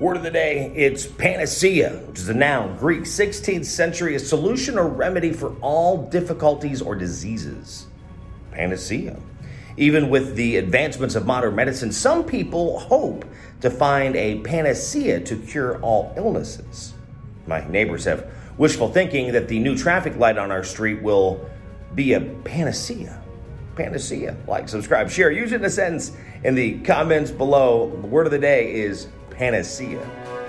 Word of the day, it's panacea, which is a noun, Greek, 16th century, a solution or remedy for all difficulties or diseases. Panacea. Even with the advancements of modern medicine, some people hope to find a panacea to cure all illnesses. My neighbors have wishful thinking that the new traffic light on our street will be a panacea. Panacea. Like, subscribe, share, use it in a sentence in the comments below. The word of the day is panacea.